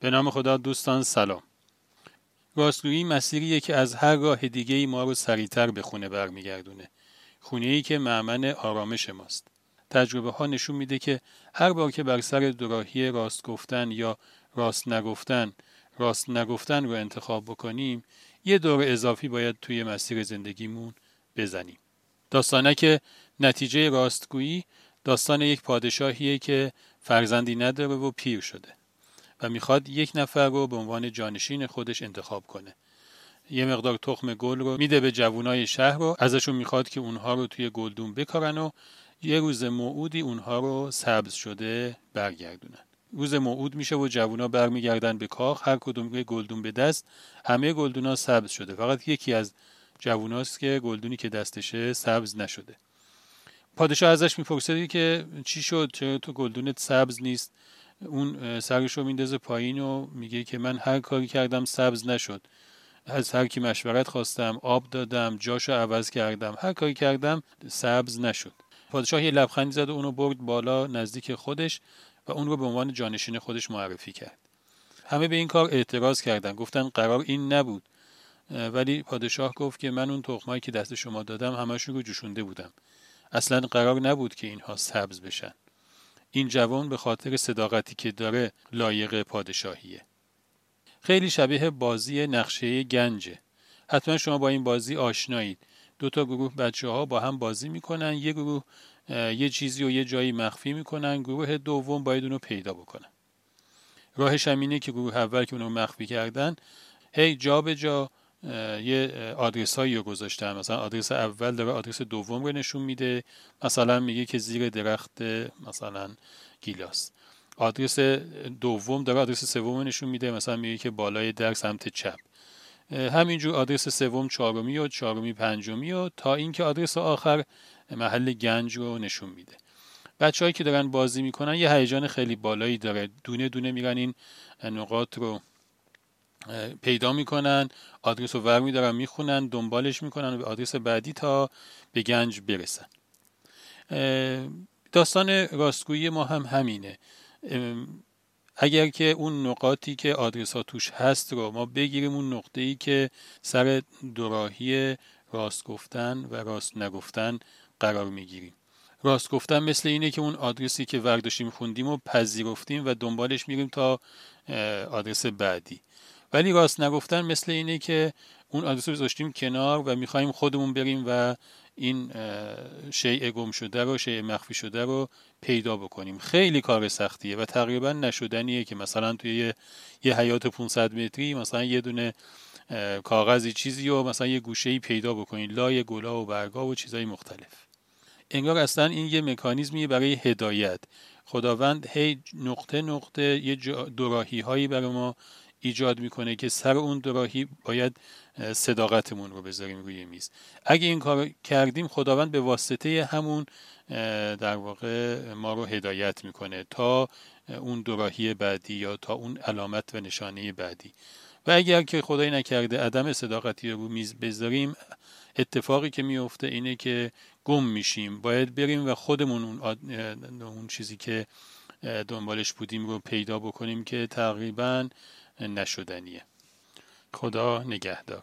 به نام خدا دوستان سلام. راستگویی مسیریه که از هر راه دیگه ای ما رو سریعتر به خونه برمیگردونه. خونه ای که معمن آرامش ماست. تجربه ها نشون میده که هر بار که بر سر دوراهی راست گفتن یا راست نگفتن راست نگفتن رو انتخاب بکنیم یه دور اضافی باید توی مسیر زندگیمون بزنیم. داستانه که نتیجه راستگویی داستان یک پادشاهیه که فرزندی نداره و پیر شده. و می‌خواد یک نفر رو به عنوان جانشین خودش انتخاب کنه. یه مقدار تخم گل رو میده به جوانای شهر رو ازشون می‌خواد که اونها رو توی گلدون بکارن و یه روز موعودی اونها رو سبز شده برگردونن. روز موعود میشه و جوونا برمیگردن به کاخ هر کدوم گلدون به دست همه گلدونا سبز شده. فقط یکی از جووناست که گلدونی که دستشه سبز نشده. پادشاه ازش می‌پرسه که چی شد؟ چرا تو گلدونت سبز نیست؟ اون سرش رو میندازه پایین و میگه که من هر کاری کردم سبز نشد. از هر کی مشورت خواستم آب دادم جاشو عوض کردم. هر کاری کردم سبز نشد. پادشاه یه لبخندی زد و اونو برد بالا نزدیک خودش و اون رو به عنوان جانشین خودش معرفی کرد. همه به این کار اعتراض کردن. گفتن قرار این نبود. ولی پادشاه گفت که من اون تخمایی که دست شما دادم همشون رو جوشونده بودم. اصلا قرار نبود که اینها سبز بشن. این جوان به خاطر صداقتی که داره لایق پادشاهیه. خیلی شبیه بازی نقشه گنجه. حتما شما با این بازی آشنایید. دو تا گروه بچه ها با هم بازی می‌کنن یه گروه یه چیزی و یه جایی مخفی می‌کنن گروه دوم باید اونو پیدا بکنن. راهش هم اینه که گروه اول که اونو مخفی کردن هی جا به جا یه آدرس هایی رو گذاشتن مثلا آدرس اول داره آدرس دوم رو نشون میده. مثلا میگه که زیر درخت مثلا گیلاس. آدرس دوم داره آدرس سوم نشون میده. مثلا میگه که بالای در سمت چپ. همینجور آدرس سوم چهارمی و چهارمی پنجمی و تا اینکه آدرس آخر محل گنج رو نشون میده. بچههایی که دارن بازی می‌کنن یه هیجان خیلی بالایی داره. دونه دونه میرن این نقاط رو پیدا می‌کنن آدرس رو ور میدارن می‌خونن دنبالش می‌کنن به آدرس بعدی تا به گنج برسن. داستان راستگویی ما هم همینه. اگر که اون نقاطی که آدرس ها توش هست رو ما بگیریم اون نقطه ای که سر دوراهی راست گفتن و راست نگفتن قرار می‌گیریم. راست گفتن مثل اینه که اون آدرسی که ورداشیم خوندیم و پذیرفتیم و دنبالش میریم تا آدرس بعدی. ولی راست نگفتن مثل اینه که اون آدرس رو گذاشتیم کنار و می‌خوایم خودمون بریم و این شیء گم شده رو شیء مخفی شده رو پیدا بکنیم. خیلی کار سختیه و تقریبا نشدنیه که مثلا توی یه, یه حیات 500 متری مثلا یه دونه کاغذی چیزی و مثلا یه گوشه پیدا بکنید لای گلا و برگا و چیزهای مختلف. انگار اصلا این یه مکانیزمی برای هدایت. خداوند هی نقطه نقطه یه دوراهی هایی برای ما ایجاد می‌کنه که سر اون دوراهی باید صداقتمون رو بذاریم روی میز. اگه این کار کردیم خداوند به واسطه همون در واقع ما رو هدایت می‌کنه تا اون دوراهی بعدی یا تا اون علامت و نشانه بعدی. و اگر که خدای نکرده عدم صداقتی رو میز بذاریم اتفاقی که میفته اینه که گم میشیم. باید بریم و خودمون اون, اون چیزی که دنبالش بودیم رو پیدا بکنیم که تقریبا نشدنیه. خدا نگهدار.